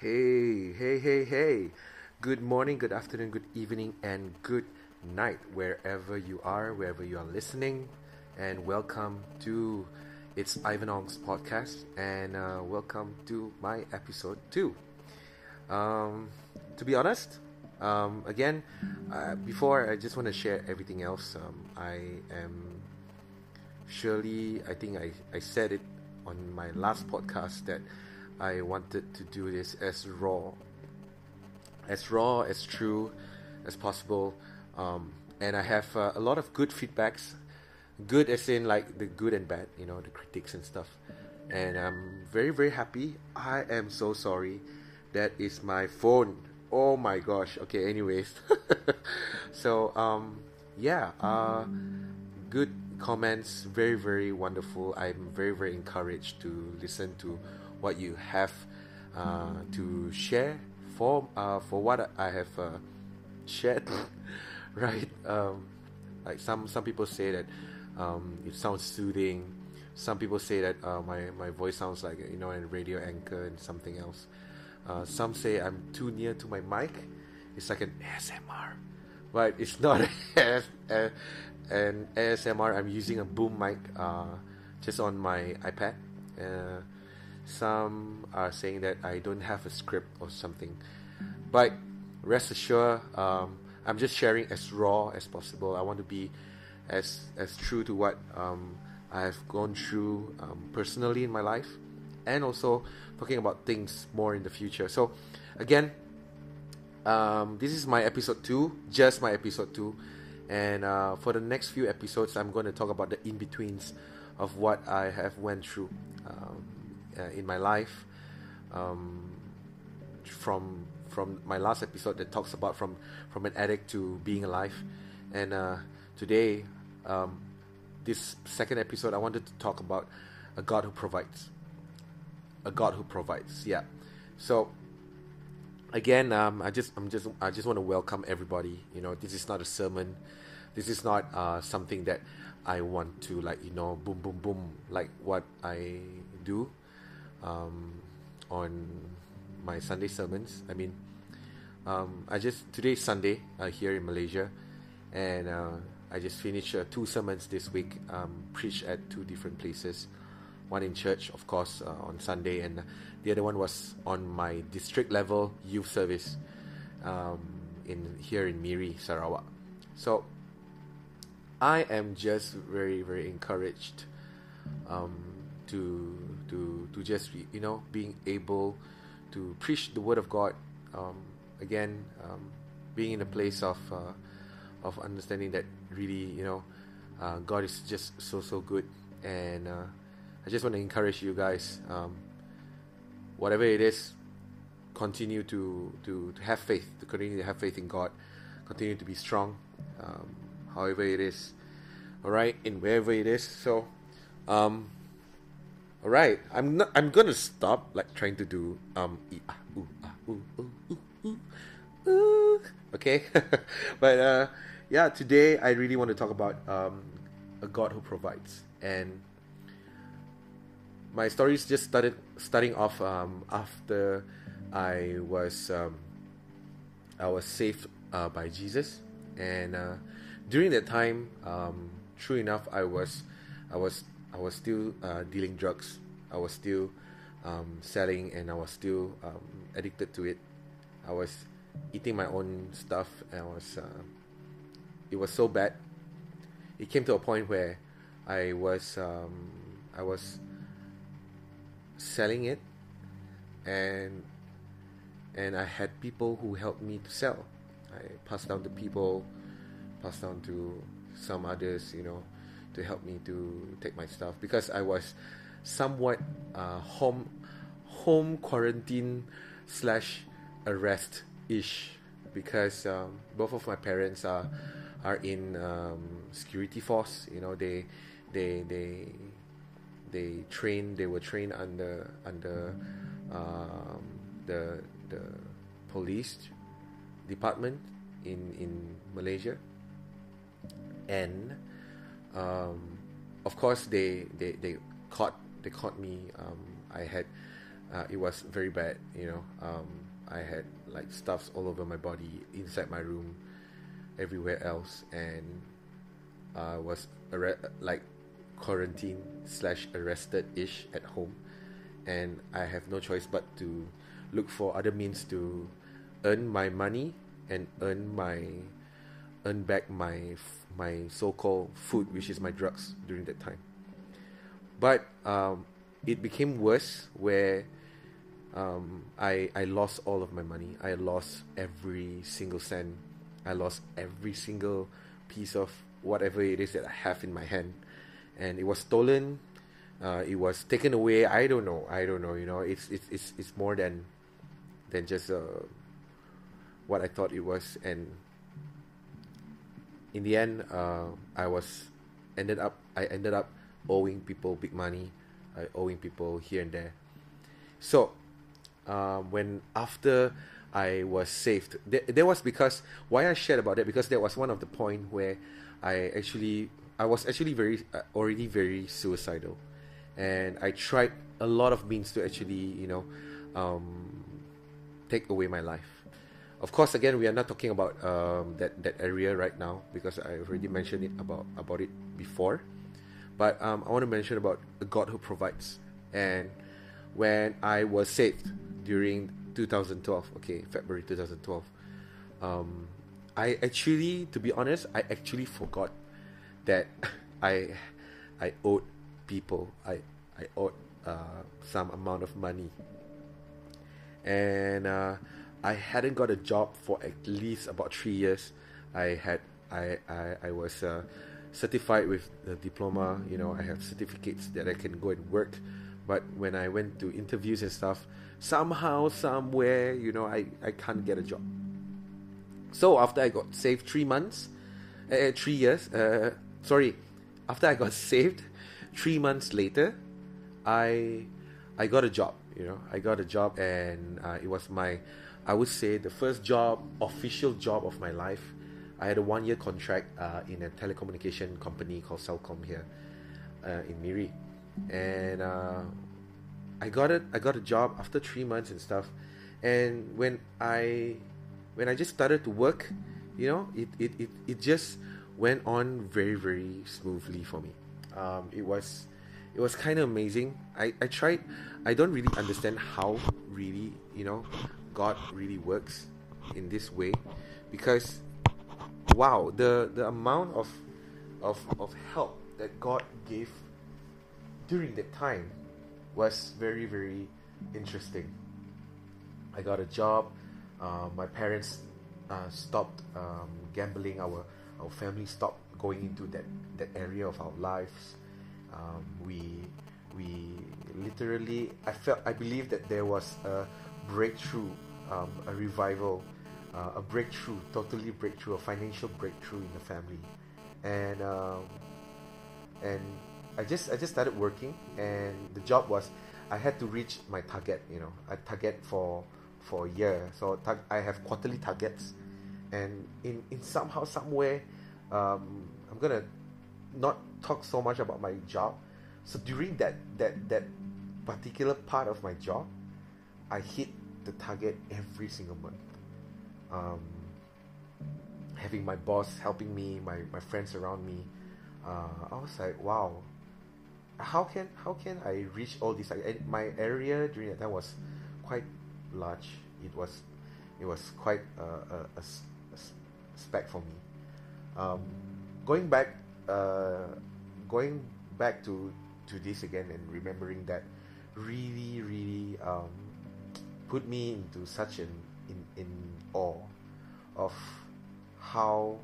Hey, hey, hey, hey. Good morning, good afternoon, good evening, and good night, wherever you are, wherever you are listening. And welcome to It's Ivan Ong's podcast, and uh, welcome to my episode two. Um, to be honest, um, again, uh, before I just want to share everything else, um, I am surely, I think I, I said it on my last podcast that I wanted to do this as raw, as raw, as true as possible. Um, and I have uh, a lot of good feedbacks, good as in like the good and bad, you know, the critics and stuff. And I'm very, very happy. I am so sorry. That is my phone. Oh my gosh. Okay, anyways. so, um, yeah, uh, good comments, very, very wonderful. I'm very, very encouraged to listen to what you have uh, to share for uh, for what I have uh, shared, right? Um, like some some people say that um, it sounds soothing. Some people say that uh, my my voice sounds like you know a radio anchor and something else. Uh, some say I'm too near to my mic. It's like an ASMR, but it's not an ASMR. I'm using a boom mic uh, just on my iPad. Uh, some are saying that I don't have a script or something, but rest assured, um, I'm just sharing as raw as possible. I want to be as as true to what um, I've gone through um, personally in my life, and also talking about things more in the future. So, again, um, this is my episode two, just my episode two, and uh, for the next few episodes, I'm going to talk about the in betweens of what I have went through um, in my life. Um, from from my last episode that talks about from from an addict to being alive, and uh, today, um, this second episode, I wanted to talk about a God who provides. A God who provides, yeah. So again, um, I just I'm just I just want to welcome everybody. You know, this is not a sermon. This is not uh, something that I want to like you know boom boom boom like what I do um, on my Sunday sermons. I mean, um, I just today is Sunday uh, here in Malaysia, and uh, I just finished uh, two sermons this week. Um, preached at two different places, one in church, of course, uh, on Sunday, and the other one was on my district level youth service um, in here in Miri, Sarawak. So I am just very very encouraged um, to to to just you know being able to preach the word of God um, again um, being in a place of uh, of understanding that really you know uh, God is just so so good. And uh, I just want to encourage you guys um, whatever it is continue to, to, to have faith to continue to have faith in God. Continue to be strong um, however it is. All right in wherever it is. So um, all right, I'm not. I'm gonna stop like trying to do um. E, ah, ooh, ah, ooh, ooh, ooh, ooh. Okay, but uh, yeah. Today I really want to talk about um, a God who provides, and my stories just started starting off um, after I was um, I was saved uh, by Jesus, and uh, during that time, um, true enough, I was I was I was still uh, dealing drugs. I was still um, selling, and I was still um, addicted to it. I was eating my own stuff, and I was. Uh, it was so bad. It came to a point where I was um, I was selling it, and and I had people who helped me to sell. I passed down to people, passed down to some others, you know to help me to take my stuff because I was somewhat uh, home home quarantine slash arrest ish because um, both of my parents are are in um, security force. You know they they they they train they were trained under under um, the the police department in in Malaysia and um, of course they, they, they caught they caught me. Um, I had uh, it was very bad. You know, um, I had like stuffs all over my body, inside my room, everywhere else, and I uh, was arre- like quarantine slash arrested ish at home, and I have no choice but to look for other means to earn my money and earn my earn back my my so-called food, which is my drugs during that time. But um, it became worse where um, I I lost all of my money. I lost every single cent. I lost every single piece of whatever it is that I have in my hand, and it was stolen. Uh, it was taken away. I don't know. I don't know. You know, it's it's it's, it's more than than just uh, what I thought it was, and in the end, uh, I was ended up I ended up owing people big money, uh, owing people here and there. So, um, when after I was saved, that, that was because why I shared about that because that was one of the point where I actually I was actually very uh, already very suicidal, and I tried a lot of means to actually you know um, take away my life. Of course, again, we are not talking about um, that that area right now because I already mentioned it about about it before. But um, I want to mention about the God who provides. And when I was saved during 2012, okay, February 2012, um, I actually, to be honest, I actually forgot that I I owed people. I I owed uh, some amount of money, and uh, I hadn't got a job for at least about three years. I had I I, I was uh, certified with the diploma. You know, I have certificates that I can go and work. But when I went to interviews and stuff, somehow, somewhere, you know, I, I can't get a job. So after I got saved three months, uh, three years, uh, sorry, after I got saved, three months later, I I got a job. You know, I got a job, and uh, it was my I would say the first job, official job of my life. I had a one year contract uh, in a telecommunication company called Celcom here uh, in Miri, and uh, I got it. I got a job after three months and stuff. And when I when I just started to work, you know, it it, it, it just went on very very smoothly for me. Um, it was it was kind of amazing. I, I tried. I don't really understand how really you know God really works in this way because wow the the amount of of of help that God gave during that time was very very interesting. I got a job. Uh, my parents uh, stopped um, gambling. Our our family stopped going into that that area of our lives. Um, we we literally I felt I believe that there was a breakthrough um, a revival, uh, a breakthrough, totally breakthrough, a financial breakthrough in the family, and um, and I just I just started working, and the job was I had to reach my target. You know, a target for for a year. So tar- I have quarterly targets, and in in somehow somewhere, um, I'm gonna not talk so much about my job. So during that that that particular part of my job, I hit the target every single month. Um, having my boss helping me, my, my friends around me, uh, I was like, wow, how can how can I reach all these? And my area during that time was quite large. It was it was quite a, a, a, a spec for me. Um, going back, uh, going back to to this again and remembering that really really um, put me into such an in, in awe of how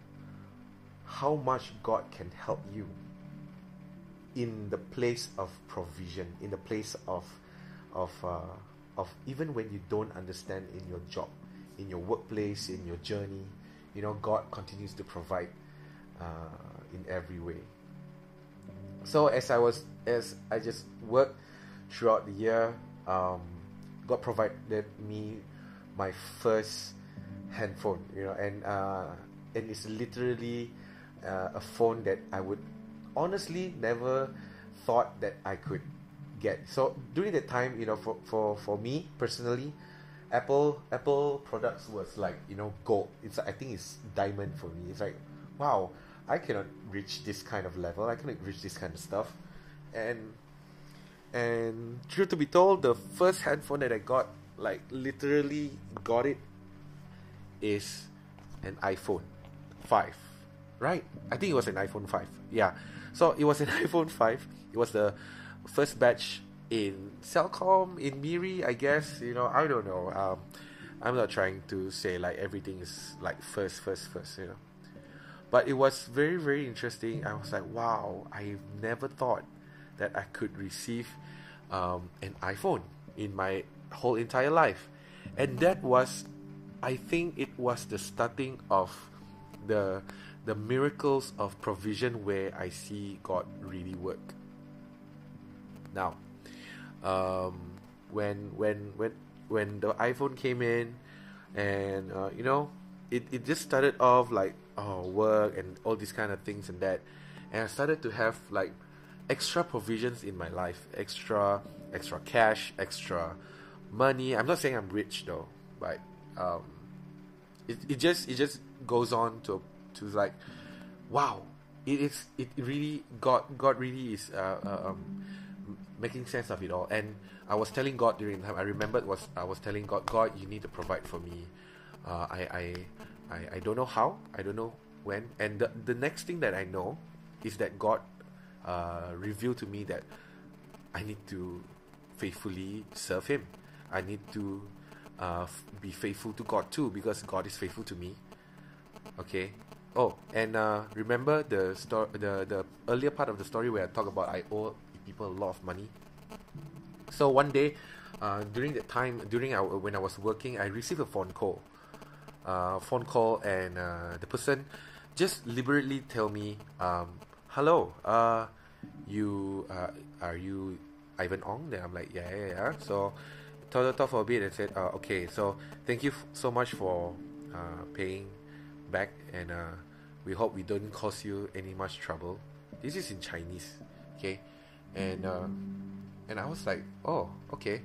how much God can help you in the place of provision, in the place of of uh, of even when you don't understand in your job, in your workplace, in your journey, you know God continues to provide uh, in every way. So as I was as I just worked throughout the year, um, God provided me my first handphone, you know, and uh, and it's literally uh, a phone that I would honestly never thought that I could get. So during that time, you know, for for for me personally, Apple Apple products was like you know gold. It's I think it's diamond for me. It's like wow, I cannot reach this kind of level. I cannot reach this kind of stuff, and and truth to be told, the first handphone that I got, like literally got it, is an iPhone five, right? I think it was an iPhone five. Yeah, so it was an iPhone five. It was the first batch in Celcom in Miri, I guess. You know, I don't know. Um, I'm not trying to say like everything is like first, first, first. You know, but it was very, very interesting. I was like, wow, I never thought that I could receive um, an iPhone in my whole entire life, and that was, I think, it was the starting of the the miracles of provision where I see God really work. Now, um, when when when when the iPhone came in, and uh, you know, it, it just started off like oh work and all these kind of things and that, and I started to have like extra provisions in my life, extra extra cash, extra money. I'm not saying I'm rich though, but um, it, it just it just goes on to to like wow it is it really God God really is uh, uh, um, making sense of it all. And I was telling God during the time I remembered was I was telling God God you need to provide for me. Uh, I, I I I don't know how I don't know when. And the, the next thing that I know is that God uh, revealed to me that I need to faithfully serve him I need to uh, f- be faithful to God too because God is faithful to me okay Oh, and uh, remember the story, the the earlier part of the story where I talk about I owe people a lot of money. So one day, uh, during that time, during our, when I was working, I received a phone call. Uh, phone call, and uh, the person just liberally tell me, um, "Hello, uh, you uh, are you Ivan Ong?" Then I'm like, "Yeah, yeah, yeah." So talk, talk for a bit and said, uh, "Okay, so thank you so much for uh, paying back and uh, we hope we don't cause you any much trouble. This is in Chinese, okay? And uh, and I was like, oh, okay.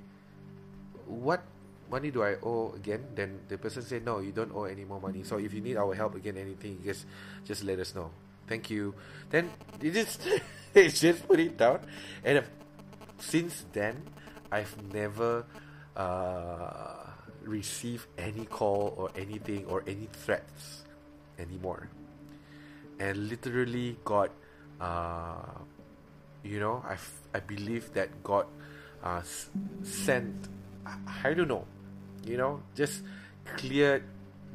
What money do I owe again? Then the person said, no, you don't owe any more money. So if you need our help again, anything, just just let us know. Thank you. Then they just they just put it down, and since then, I've never uh, received any call or anything or any threats anymore. And literally God, uh, you know, I I believe that God uh, sent, I, I don't know, you know, just cleared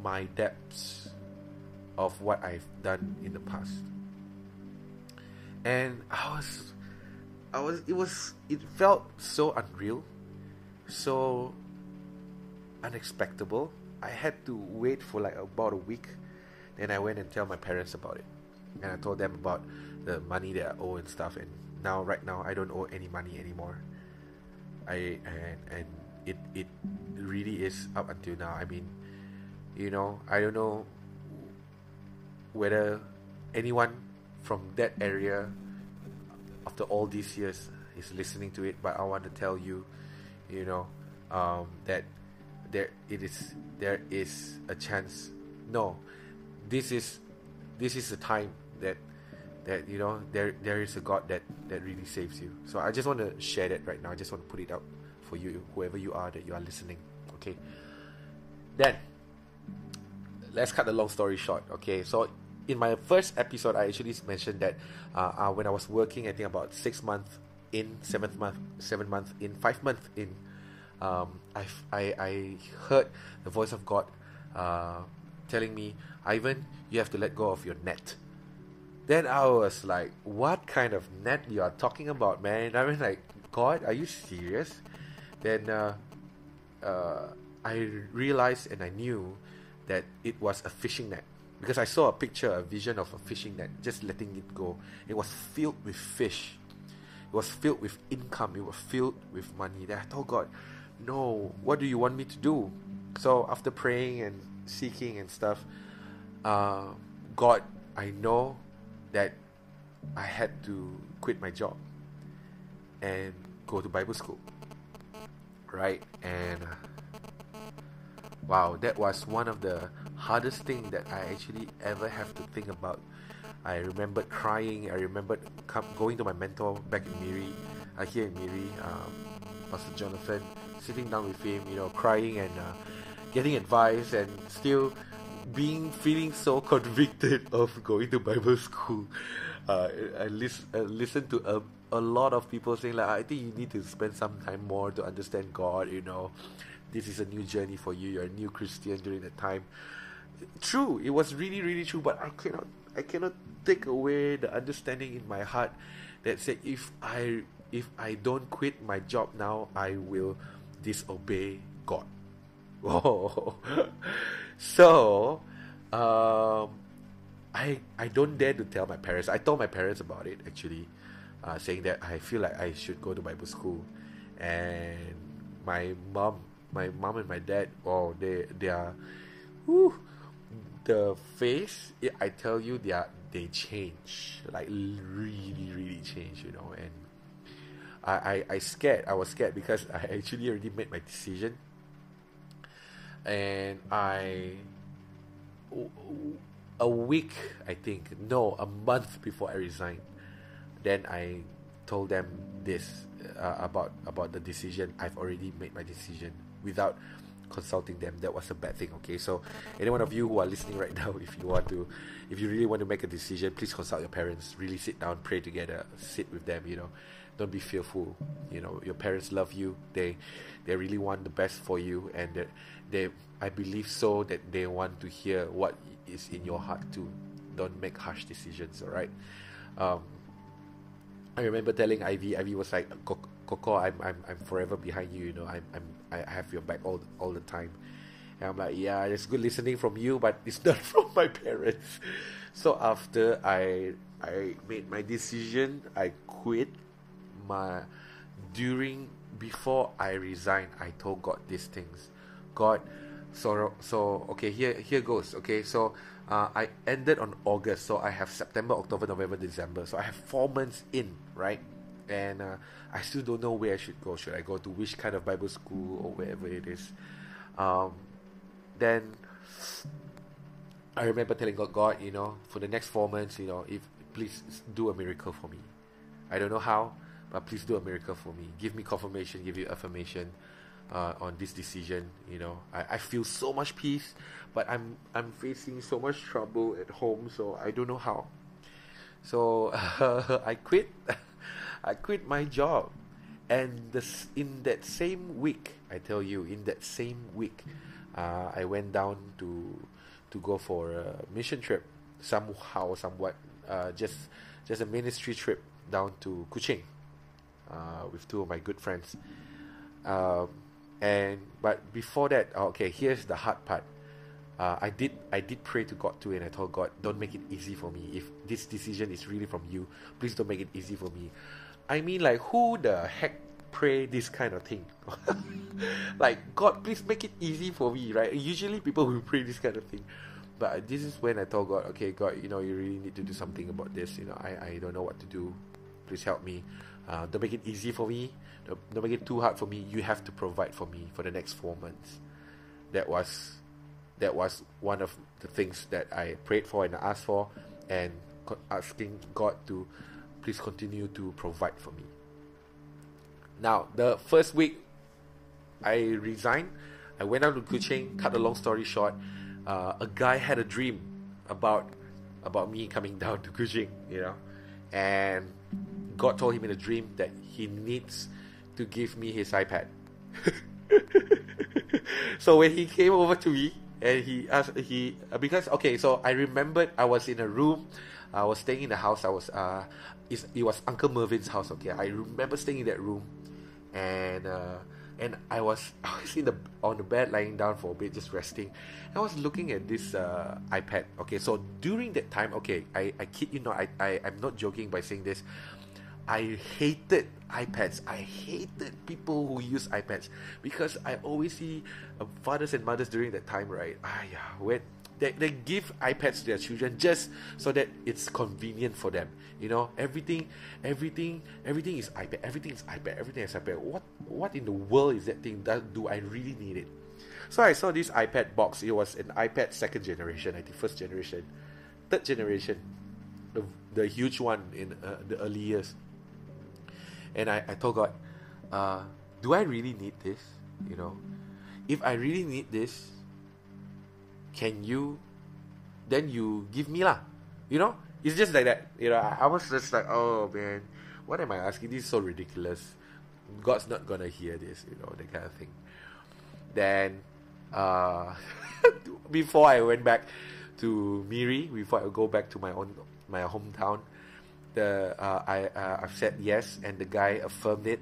my depths of what I've done in the past. And I was, I was, it was, it felt so unreal, so unexpectable. I had to wait for like about a week. Then I went and tell my parents about it and I told them about the money that I owe and stuff. And now, right now, I don't owe any money anymore. I and and it it really is up until now. I mean, you know, I don't know whether anyone from that area after all these years is listening to it, but I want to tell you, you know, um, that there it is there is a chance. No, this is this is the time that that you know there there is a God that that really saves you. So I just want to share that right now. I just want to put it out for you, whoever you are that you are listening. Okay. Then let's cut the long story short. Okay, so in my first episode, I actually mentioned that uh, uh, when I was working, I think about six months in, seventh month, seven months in, five months in, um, I, I I heard the voice of God uh, telling me, Ivan, you have to let go of your net. Then I was like, what kind of net you are talking about, man? I mean, like, God, are you serious? Then uh, uh, I realized and I knew that it was a fishing net because I saw a picture, a vision of a fishing net, just letting it go. It was filled with fish. It was filled with income. It was filled with money. Then I told God, no, what do you want me to do? So after praying and seeking and stuff, uh, God, I know that I had to quit my job and go to Bible school, right? And wow, that was one of the hardest thing that I actually ever have to think about. I remembered crying. I remembered going to my mentor back in Miri, uh, here in Miri, um, Pastor Jonathan, sitting down with him, you know, crying and uh, getting advice, and still being feeling so convicted of going to Bible school. Uh, I, listen, I listened to a, a lot of people saying like I think you need to spend some time more to understand God. You know, this is a new journey for you. You're a new Christian during that time. True, it was really really true, but I cannot I cannot take away the understanding in my heart that said if I if I don't quit my job now, I will disobey God. Oh, so um, I I don't dare to tell my parents. I told my parents about it actually, uh, saying that I feel like I should go to Bible school, and my mom, my mom and my dad, oh they they are, whew, the face. I tell you, they are they change like really really change, you know, and I I, I scared. I was scared because I actually already made my decision, and I a week, I think, no, a month before I resigned, then I told them this uh, about about the decision. I've already made my decision without consulting them. That was a bad thing. Okay, so any one of you who are listening right now, if you want to, if you really want to make a decision, please consult your parents. Really sit down, pray together, sit with them. You know, don't be fearful. You know, your parents love you. They they really want the best for you, and they, they I believe so that they want to hear what is in your heart too. Don't make harsh decisions, alright? Um, I remember telling Ivy, Ivy was like, Coco, I'm, I'm, I'm forever behind you, you know, I'm, I'm, I have your back all, all the time. And I'm like, yeah, it's good listening from you, but it's not from my parents. So after I, I made my decision, I quit my, during, before I resigned, I told God these things. God, so so okay here here goes okay so uh, I ended on August so I have September October November December so I have four months in right and uh, I still don't know where I should go should I go to which kind of Bible school or wherever it is um, then I remember telling God God you know for the next four months you know if please do a miracle for me I don't know how but please do a miracle for me give me confirmation give you affirmation uh, on this decision. You know, I, I feel so much peace, but I'm I'm facing so much trouble at home, so I don't know how. So uh, I quit. I quit my job, and this in that same week, I tell you, in that same week, uh, I went down to to go for a mission trip, somehow, somewhat, uh, just just a ministry trip down to Kuching, uh, with two of my good friends. Um, and but before that, oh, okay, here's the hard part. Uh, I did I did pray to God too, and I told God, don't make it easy for me. If this decision is really from you, please don't make it easy for me. I mean, like who the heck pray this kind of thing? like God, please make it easy for me, right? Usually people will pray this kind of thing, but this is when I told God, okay, God, you know, you really need to do something about this. You know, I I don't know what to do. Please help me. Uh, don't make it easy for me. Don't, don't make it too hard for me. You have to provide for me for the next four months. That was that was one of the things that I prayed for and asked for, and asking God to please continue to provide for me. Now, the first week I resigned, I went out to Kuching. Cut a long story short, uh, a guy had a dream about about me coming down to Kuching, you know, and God told him in a dream that he needs to give me his iPad. so when he came over to me and he asked he uh, because okay so I remembered I was in a room I was staying in the house I was uh it was Uncle Mervin's house okay? I remember staying in that room. And uh and I was I was in the on the bed lying down for a bit just resting. I was looking at this uh, iPad okay? So during that time okay I, I kid you not I, I I'm not joking by saying this. I hated iPads. I hated people who use iPads. Because I always see uh, fathers and mothers during that time, right? Ah, yeah, when they, they give iPads to their children just so that it's convenient for them. You know, everything, everything, everything is iPad. Everything is iPad. Everything is iPad. What, what in the world is that thing? That do I really need it? So I saw this iPad box. It was an iPad second generation, I think first generation, third generation, the, the huge one in uh, the early years. And I, I told God, uh, do I really need this? You know, if I really need this, can you then you give me lah. You know? It's just like that. You know I, I was just like oh man what am I asking? This is so ridiculous. God's not gonna hear this you know that kind of thing. Then uh, before I went back to Miri before I go back to my own my hometown the uh, I uh, I've said yes and the guy affirmed it.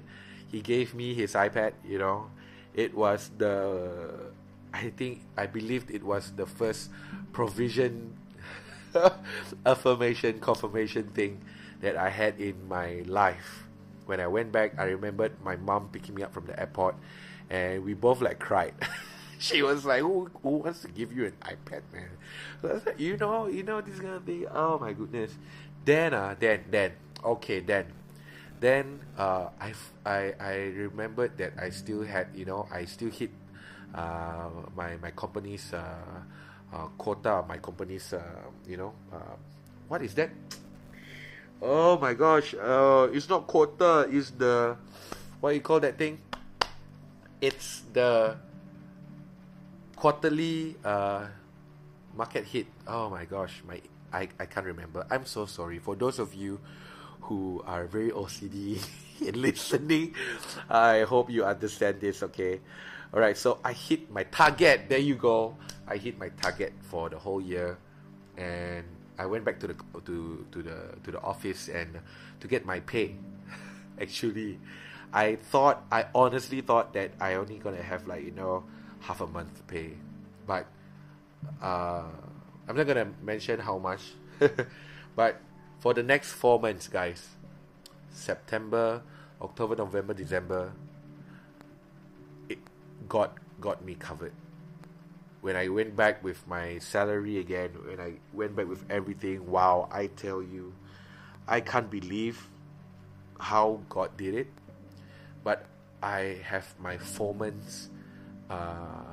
He gave me his iPad you know. It was the I think I believed it was the first provision affirmation confirmation thing that I had in my life. When I went back, I remembered my mom picking me up from the airport, and we both like cried. she was like, "Who, who wants to give you an iPad, man?" So I was like, "You know, you know this is gonna be oh my goodness." Then, uh, then, then, okay, then, then, uh, I, I, I remembered that I still had, you know, I still hit uh, my my company's uh, uh, quota, my company's you know what is that? Oh my gosh! it's not quota. It's the what you call that thing? It's the quarterly market hit. Oh my gosh, my I, I can't remember. I'm so sorry for those of you who are very OCD in listening. I hope you understand this, okay? All right, so I hit my target. There you go. I hit my target for the whole year, and I went back to the to to the to the office and to get my pay. Actually, I thought I honestly thought that I only gonna have like you know half a month pay, but uh, I'm not gonna mention how much. but for the next four months, guys, September, October, November, December, God got me covered. When I went back with my salary again, when I went back with everything, wow, I tell you, I can't believe how God did it. But I have my foreman's uh,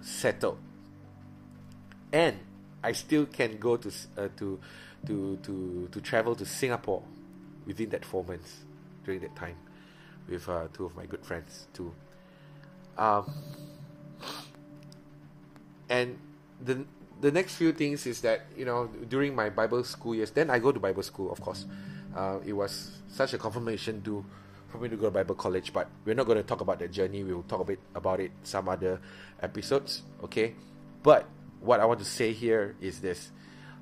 settled, and I still can go to uh, to to to to travel to Singapore within that four months during that time with uh, two of my good friends too. Um, and the the next few things is that you know during my Bible school years, then I go to Bible school, of course. Uh, it was such a confirmation to for me to go to Bible college, but we're not going to talk about that journey. We'll talk a bit about it some other episodes, okay? But what I want to say here is this: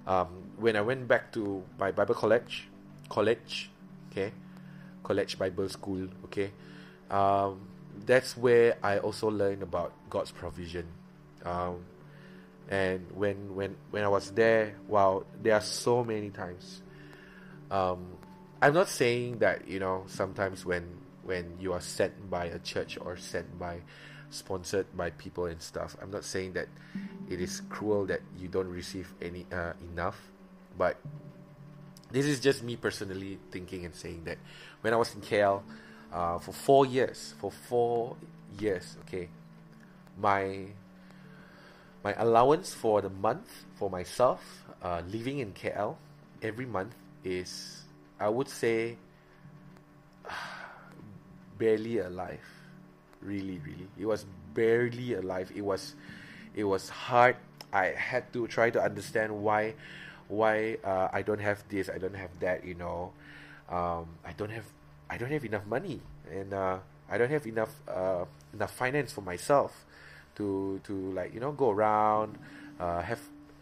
um, when I went back to my Bible college, college, okay, college Bible school, okay, um, that's where I also learned about God's provision. Um, and when when when I was there, wow, there are so many times. Um, I'm not saying that you know sometimes when when you are sent by a church or sent by sponsored by people and stuff. I'm not saying that it is cruel that you don't receive any uh, enough, but this is just me personally thinking and saying that when I was in KL, uh, for four years. For four years, okay. My my allowance for the month for myself, uh, living in KL, every month is, I would say, barely alive. Really, really, it was barely alive. It was, it was hard. I had to try to understand why, why uh, I don't have this, I don't have that. You know, um, I don't have I don't have enough money and uh, I don't have enough uh, enough finance for myself to to like you know go around uh, have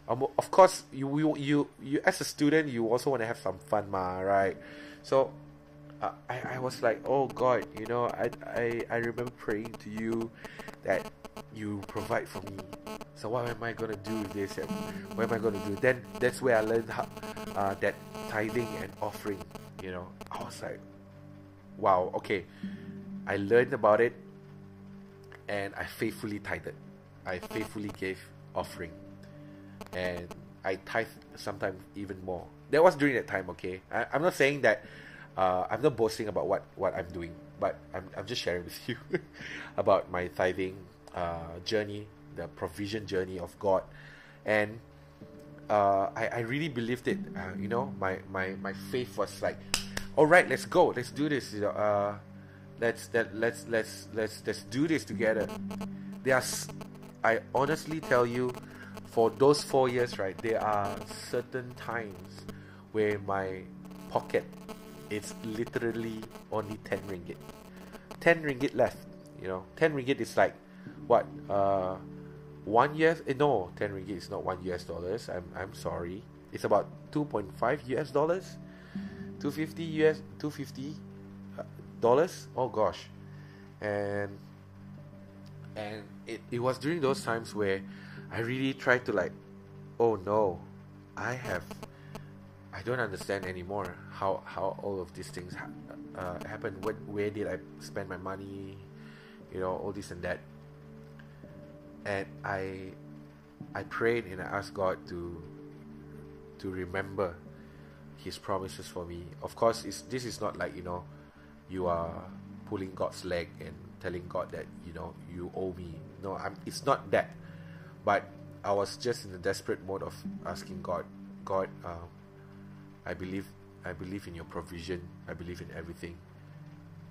um, of course you, you you you as a student you also want to have some fun ma right? So uh, I, I was like oh god you know I, I I remember praying to you that you provide for me. So what am I gonna do with this? And what am I gonna do? Then that's where I learned how, uh, that tithing and offering you know. I was like wow, okay, I learned about it and I faithfully tithed. I faithfully gave offering. and I tithe sometimes even more. That was during that time, okay? I, am not saying that uh, I'm not boasting about what, what I'm doing, but I'm, I'm just sharing with you about my tithing uh, journey, the provision journey of God. And uh, I, I really believed it. Uh, you know, my, my, my faith was like, all right, let's go, let's do this. Uh, let's that let's let's let's let's do this together. There's, I honestly tell you, for those four years, right, there are certain times where my pocket is literally only ten ringgit, ten ringgit left. You know, ten ringgit is like what uh one US eh, no 10 ringgit is not 1 US dollars I'm, I'm sorry it's about 2.5 US dollars 250 US 250 uh, dollars? Oh gosh. And and it, it was during those times where I really tried to like oh no I have I don't understand anymore how how all of these things ha- uh, happen what where did I spend my money? You know all this and that. And I I prayed and I asked God to to remember his promises for me. Of course, this is not like, you know, you are pulling God's leg and telling God that, you know, you owe me. No, I'm it's not that. But I was just in a desperate mode of asking God, God, uh, I believe I believe in your provision. I believe in everything.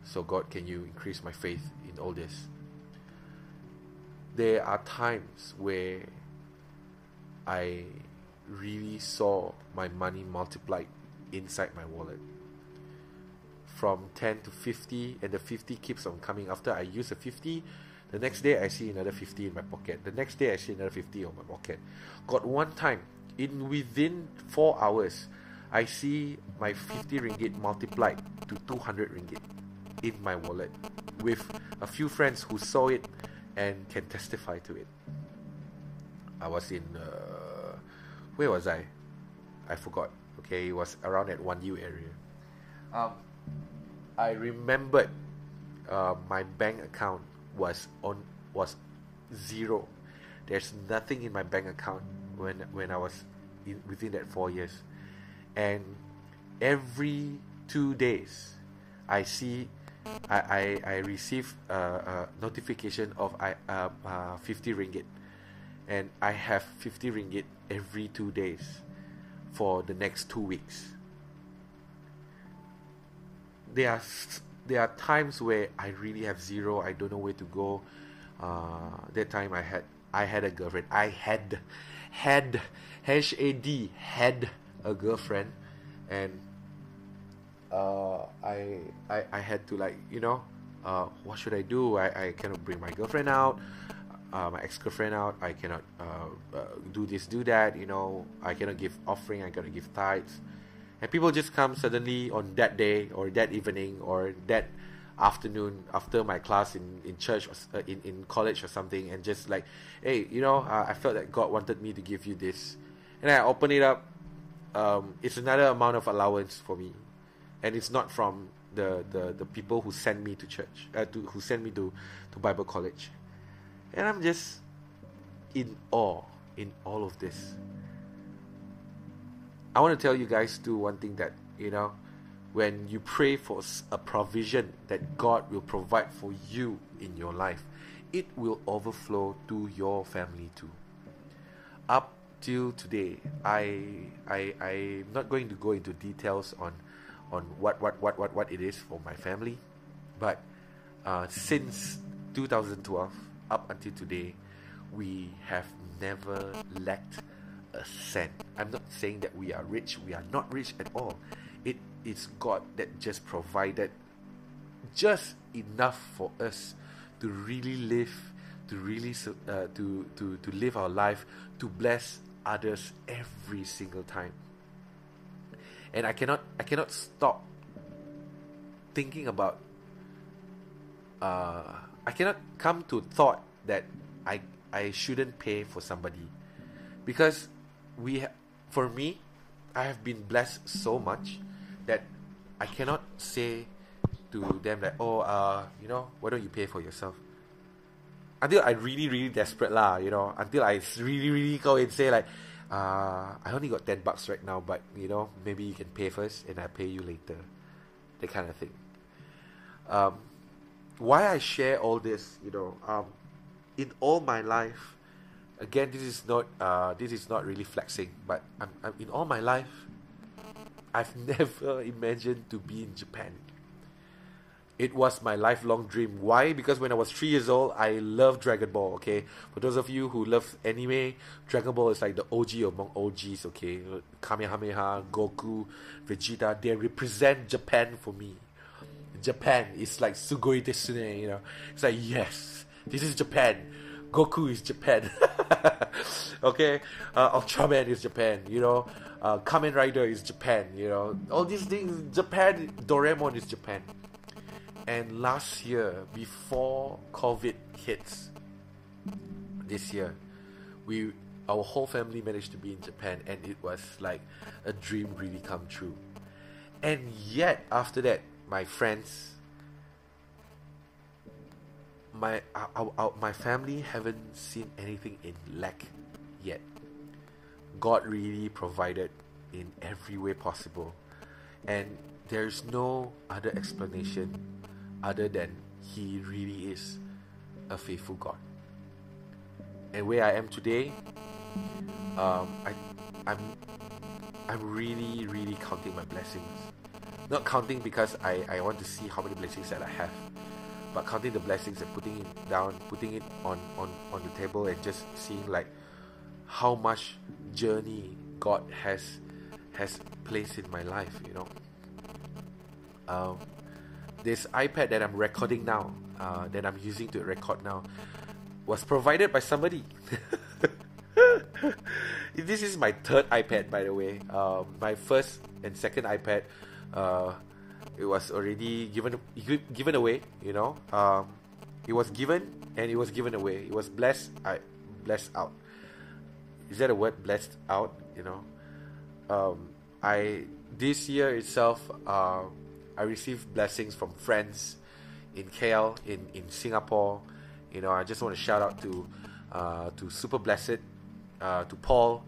So God, can you increase my faith in all this? there are times where I really saw my money multiplied inside my wallet from 10 to 50 and the 50 keeps on coming after I use the 50 the next day I see another 50 in my pocket the next day I see another 50 on my pocket got one time in within 4 hours I see my 50 ringgit multiplied to 200 ringgit in my wallet with a few friends who saw it and can testify to it. I was in uh, where was I? I forgot. Okay, it was around that one U area. Um, I remembered uh, my bank account was on was zero. There's nothing in my bank account when when I was in, within that four years, and every two days, I see I I, I received a, a notification of I uh, uh, 50 ringgit, and I have 50 ringgit every two days for the next two weeks. There are there are times where I really have zero. I don't know where to go. Uh, that time I had I had a girlfriend. I had had H A D had a girlfriend, and uh, I, I I had to like you know uh, what should I do? I, I cannot bring my girlfriend out, uh, my ex girlfriend out. I cannot uh, uh, do this, do that. You know, I cannot give offering. I cannot give tithes, and people just come suddenly on that day or that evening or that afternoon after my class in in church or, uh, in in college or something, and just like, hey, you know, I felt that God wanted me to give you this, and I open it up. Um, it's another amount of allowance for me and it's not from the, the, the people who send me to church, uh, to, who send me to, to Bible college. And I'm just in awe in all of this. I want to tell you guys too one thing that, you know, when you pray for a provision that God will provide for you in your life, it will overflow to your family too. Up till today, I I I'm not going to go into details on on what what what what what it is for my family, but uh, since 2012 up until today, we have never lacked a cent. I'm not saying that we are rich. We are not rich at all. It is God that just provided just enough for us to really live, to really uh, to to to live our life, to bless others every single time and I cannot I cannot stop thinking about uh, I cannot come to thought that I I shouldn't pay for somebody. Because we for me I have been blessed so much that I cannot say to them that oh uh you know why don't you pay for yourself? Until I really really desperate lah you know. Until I really really go and say like uh, I only got ten bucks right now, but you know maybe you can pay first and I pay you later, that kind of thing. Um, why I share all this, you know, um, in all my life, again, this is not uh, this is not really flexing, but I'm, I'm in all my life, I've never imagined to be in Japan. It was my lifelong dream. Why? Because when I was three years old, I loved Dragon Ball. Okay, for those of you who love anime, Dragon Ball is like the OG among OGs. Okay, Kamehameha, Goku, Vegeta, they represent Japan for me. Japan is like Sugoi Desune, you know. It's like yes, this is Japan. Goku is Japan. okay, uh, Ultraman is Japan. You know, uh, Kamen Rider is Japan. You know, all these things. Japan. Doraemon is Japan. And last year, before COVID hits, this year, we our whole family managed to be in Japan, and it was like a dream really come true. And yet, after that, my friends, my our, our, my family haven't seen anything in lack yet. God really provided in every way possible, and there's no other explanation other than He really is a faithful God. And where I am today, um, I, I'm, I'm really, really counting my blessings. Not counting because I, I want to see how many blessings that I have, but counting the blessings and putting it down, putting it on, on, on the table and just seeing like how much journey God has has placed in my life, you know. Um, this iPad that I'm recording now, uh, that I'm using to record now, was provided by somebody. this is my third iPad, by the way. Um, my first and second iPad, uh, it was already given given away. You know, um, it was given and it was given away. It was blessed. I blessed out. Is that a word? Blessed out. You know, um, I this year itself. Uh, I received blessings from friends in KL, in, in Singapore. You know, I just want to shout out to uh, to Super Blessed, uh, to Paul,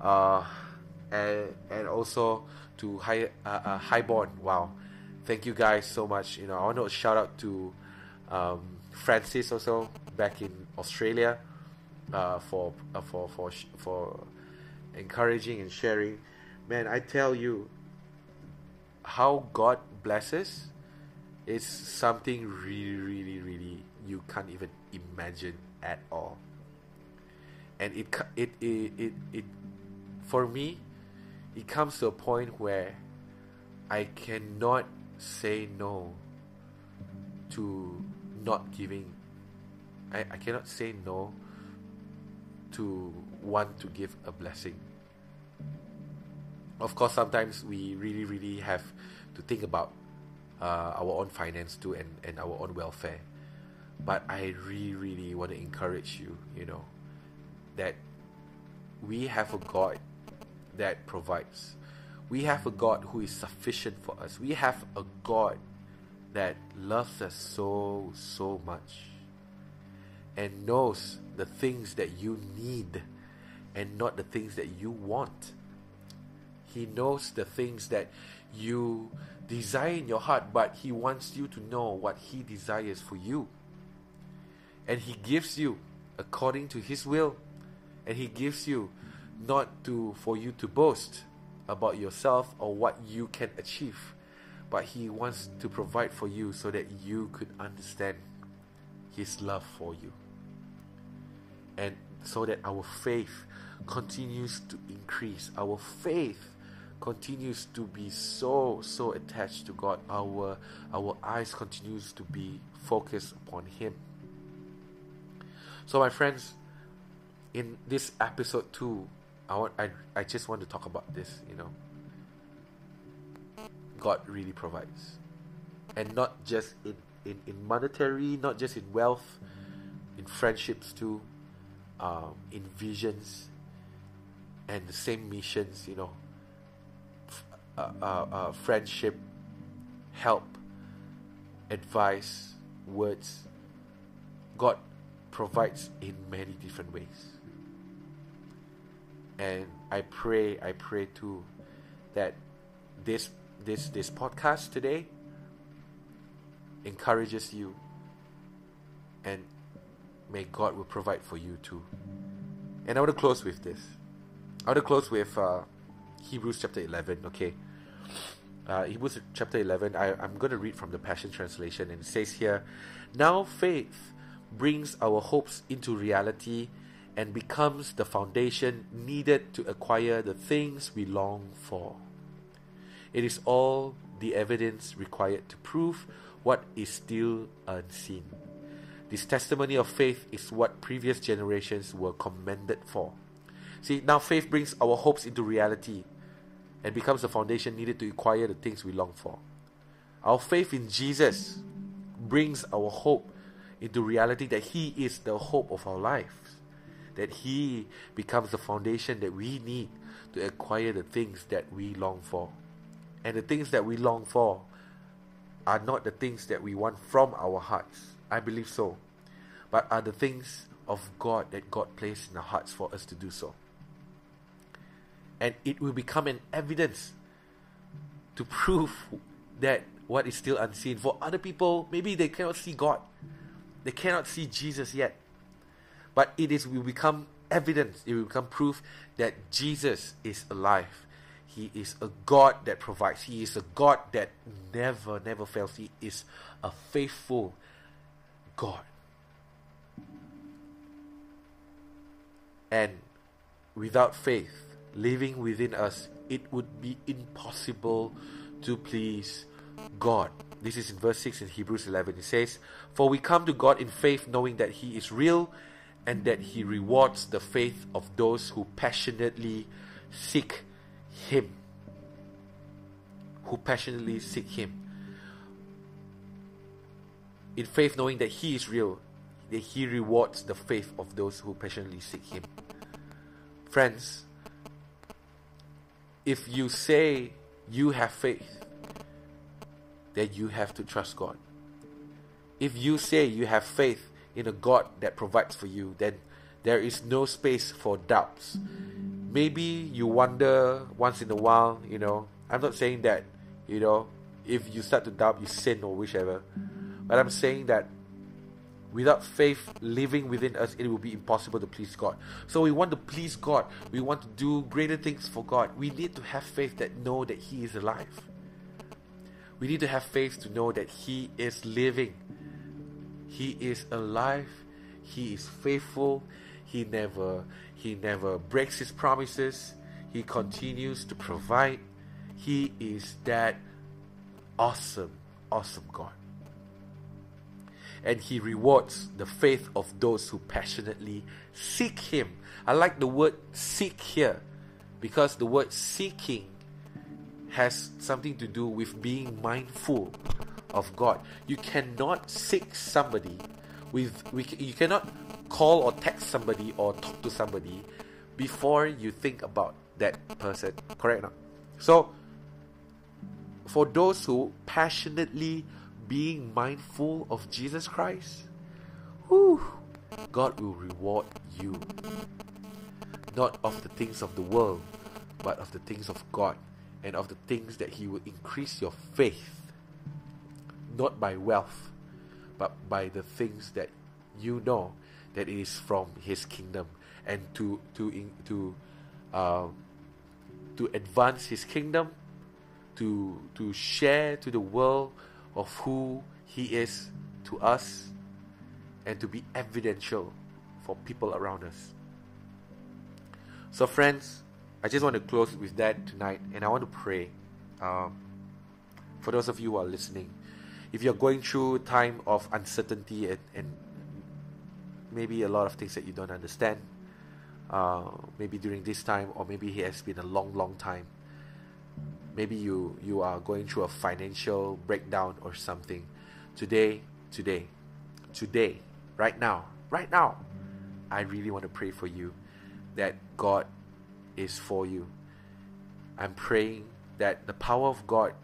uh, and and also to High uh, uh, Highborn. Wow, thank you guys so much. You know, I want to shout out to um, Francis also back in Australia uh, for uh, for for for encouraging and sharing. Man, I tell you, how God blesses is something really, really, really you can't even imagine at all. And it, it, it, it, it, for me, it comes to a point where I cannot say no to not giving. I, I cannot say no to want to give a blessing. Of course, sometimes we really, really have to think about uh, our own finance too and, and our own welfare. But I really, really want to encourage you, you know, that we have a God that provides. We have a God who is sufficient for us. We have a God that loves us so, so much and knows the things that you need and not the things that you want. He knows the things that you desire in your heart, but He wants you to know what He desires for you. And He gives you according to His will. And He gives you not to for you to boast about yourself or what you can achieve, but He wants to provide for you so that you could understand His love for you. And so that our faith continues to increase. Our faith continues to be so so attached to God. Our our eyes continues to be focused upon Him. So my friends, in this episode two, I want I, I just want to talk about this, you know. God really provides. And not just in, in, in monetary, not just in wealth, in friendships too, um, in visions, and the same missions, you know uh, uh, uh, friendship, help, advice, words. God provides in many different ways. And I pray, I pray too that this this this podcast today encourages you and may God will provide for you too. And I want to close with this. I want to close with uh, Hebrews chapter 11, okay? Uh, Hebrews chapter 11, I, I'm going to read from the Passion Translation, and it says here Now faith brings our hopes into reality and becomes the foundation needed to acquire the things we long for. It is all the evidence required to prove what is still unseen. This testimony of faith is what previous generations were commended for. See, now faith brings our hopes into reality and becomes the foundation needed to acquire the things we long for. Our faith in Jesus brings our hope into reality that He is the hope of our lives, that He becomes the foundation that we need to acquire the things that we long for. And the things that we long for are not the things that we want from our hearts. I believe so. But are the things of God that God placed in our hearts for us to do so. And it will become an evidence to prove that what is still unseen. For other people, maybe they cannot see God. They cannot see Jesus yet. But it is will become evidence, it will become proof that Jesus is alive. He is a God that provides. He is a God that never, never fails. He is a faithful God. And without faith living within us, it would be impossible to please God. This is in verse 6 in Hebrews 11. It says, For we come to God in faith, knowing that He is real and that He rewards the faith of those who passionately seek Him. Who passionately seek Him. In faith, knowing that He is real, that He rewards the faith of those who passionately seek Him. Friends, if you say you have faith, then you have to trust God. If you say you have faith in a God that provides for you, then there is no space for doubts. Maybe you wonder once in a while, you know. I'm not saying that, you know, if you start to doubt, you sin or whichever. But I'm saying that without faith living within us, it will be impossible to please God. So we want to please God. We want to do greater things for God. We need to have faith that know that He is alive. We need to have faith to know that He is living. He is alive. He is faithful. He never he never breaks his promises. He continues to provide. He is that awesome, awesome God. And he rewards the faith of those who passionately seek him. I like the word seek here because the word seeking has something to do with being mindful of God. You cannot seek somebody with we, you cannot call or text somebody or talk to somebody before you think about that person. Correct now? So for those who passionately being mindful of Jesus Christ, whew, God will reward you. Not of the things of the world, but of the things of God and of the things that He will increase your faith, not by wealth, but by the things that you know that is from His kingdom, and to to to um, to advance His kingdom, to to share to the world of who He is to us, and to be evidential for people around us. So, friends I just want to close with that tonight, and I want to pray. Um, for those of you who are listening, if you're going through time of uncertainty and, and maybe a lot of things that you don't understand, uh, maybe during this time, or maybe it has been a long, long time. Maybe you you are going through a financial breakdown or something. Today, today, today, right now, right now, I really want to pray for you that God is for you. I'm praying that the power of God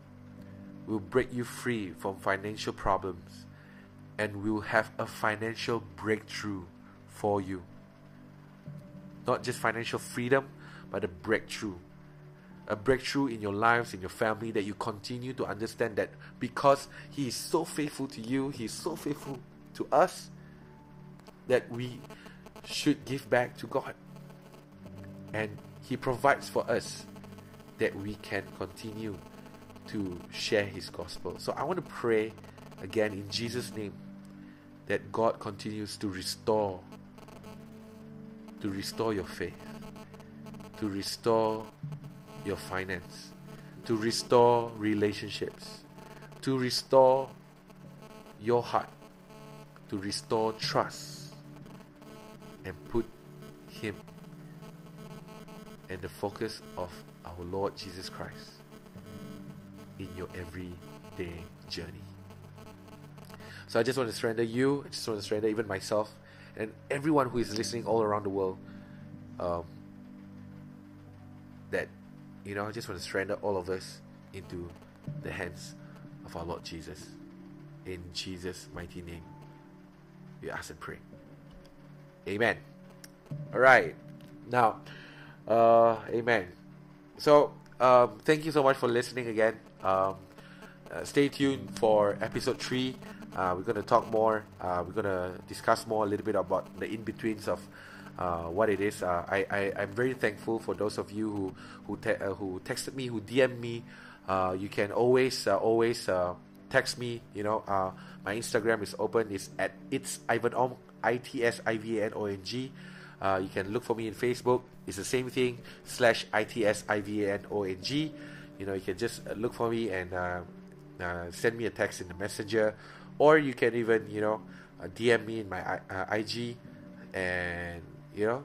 will break you free from financial problems and will have a financial breakthrough for you. Not just financial freedom, but a breakthrough. A breakthrough in your lives, in your family, that you continue to understand that because He is so faithful to you, He is so faithful to us, that we should give back to God. And He provides for us that we can continue to share His gospel. So I want to pray again in Jesus' name that God continues to restore to restore your faith, to restore your finance, to restore relationships, to restore your heart, to restore trust, and put Him and the focus of our Lord Jesus Christ in your everyday journey. So I just want to surrender you, I just want to surrender even myself and everyone who is listening all around the world um, that you know I just want to surrender all of us into the hands of our Lord Jesus. In Jesus mighty name we ask and pray. Amen. All right. Now uh, amen. So um, thank you so much for listening again um, uh, stay tuned for episode 3 uh, we're going to talk more. Uh, we're going to discuss more a little bit about the in betweens of uh, what it is. Uh, I, I I'm very thankful for those of you who who te- uh, who texted me, who DM me. You can always always text me. You know, my Instagram is open. It's at it's Ivan Ong I T S I V A N O N G. you can look for me in Facebook. It's the same thing slash I T S I V A N O N G. You know, you can just look for me and send me a text in the messenger or you can even you know uh, DM me in my uh, IG and you know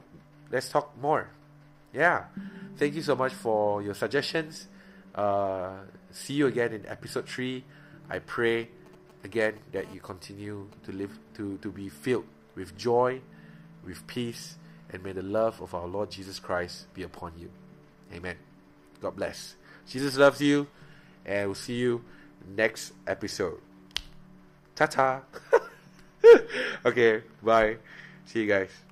let's talk more. Yeah, thank you so much for your suggestions. Uh, see you again in episode three. I pray again that you continue to live to to be filled with joy, with peace, and may the love of our Lord Jesus Christ be upon you. Amen. God bless. Jesus loves you, and we'll see you next episode. Ta ta. okay, bye. See you guys.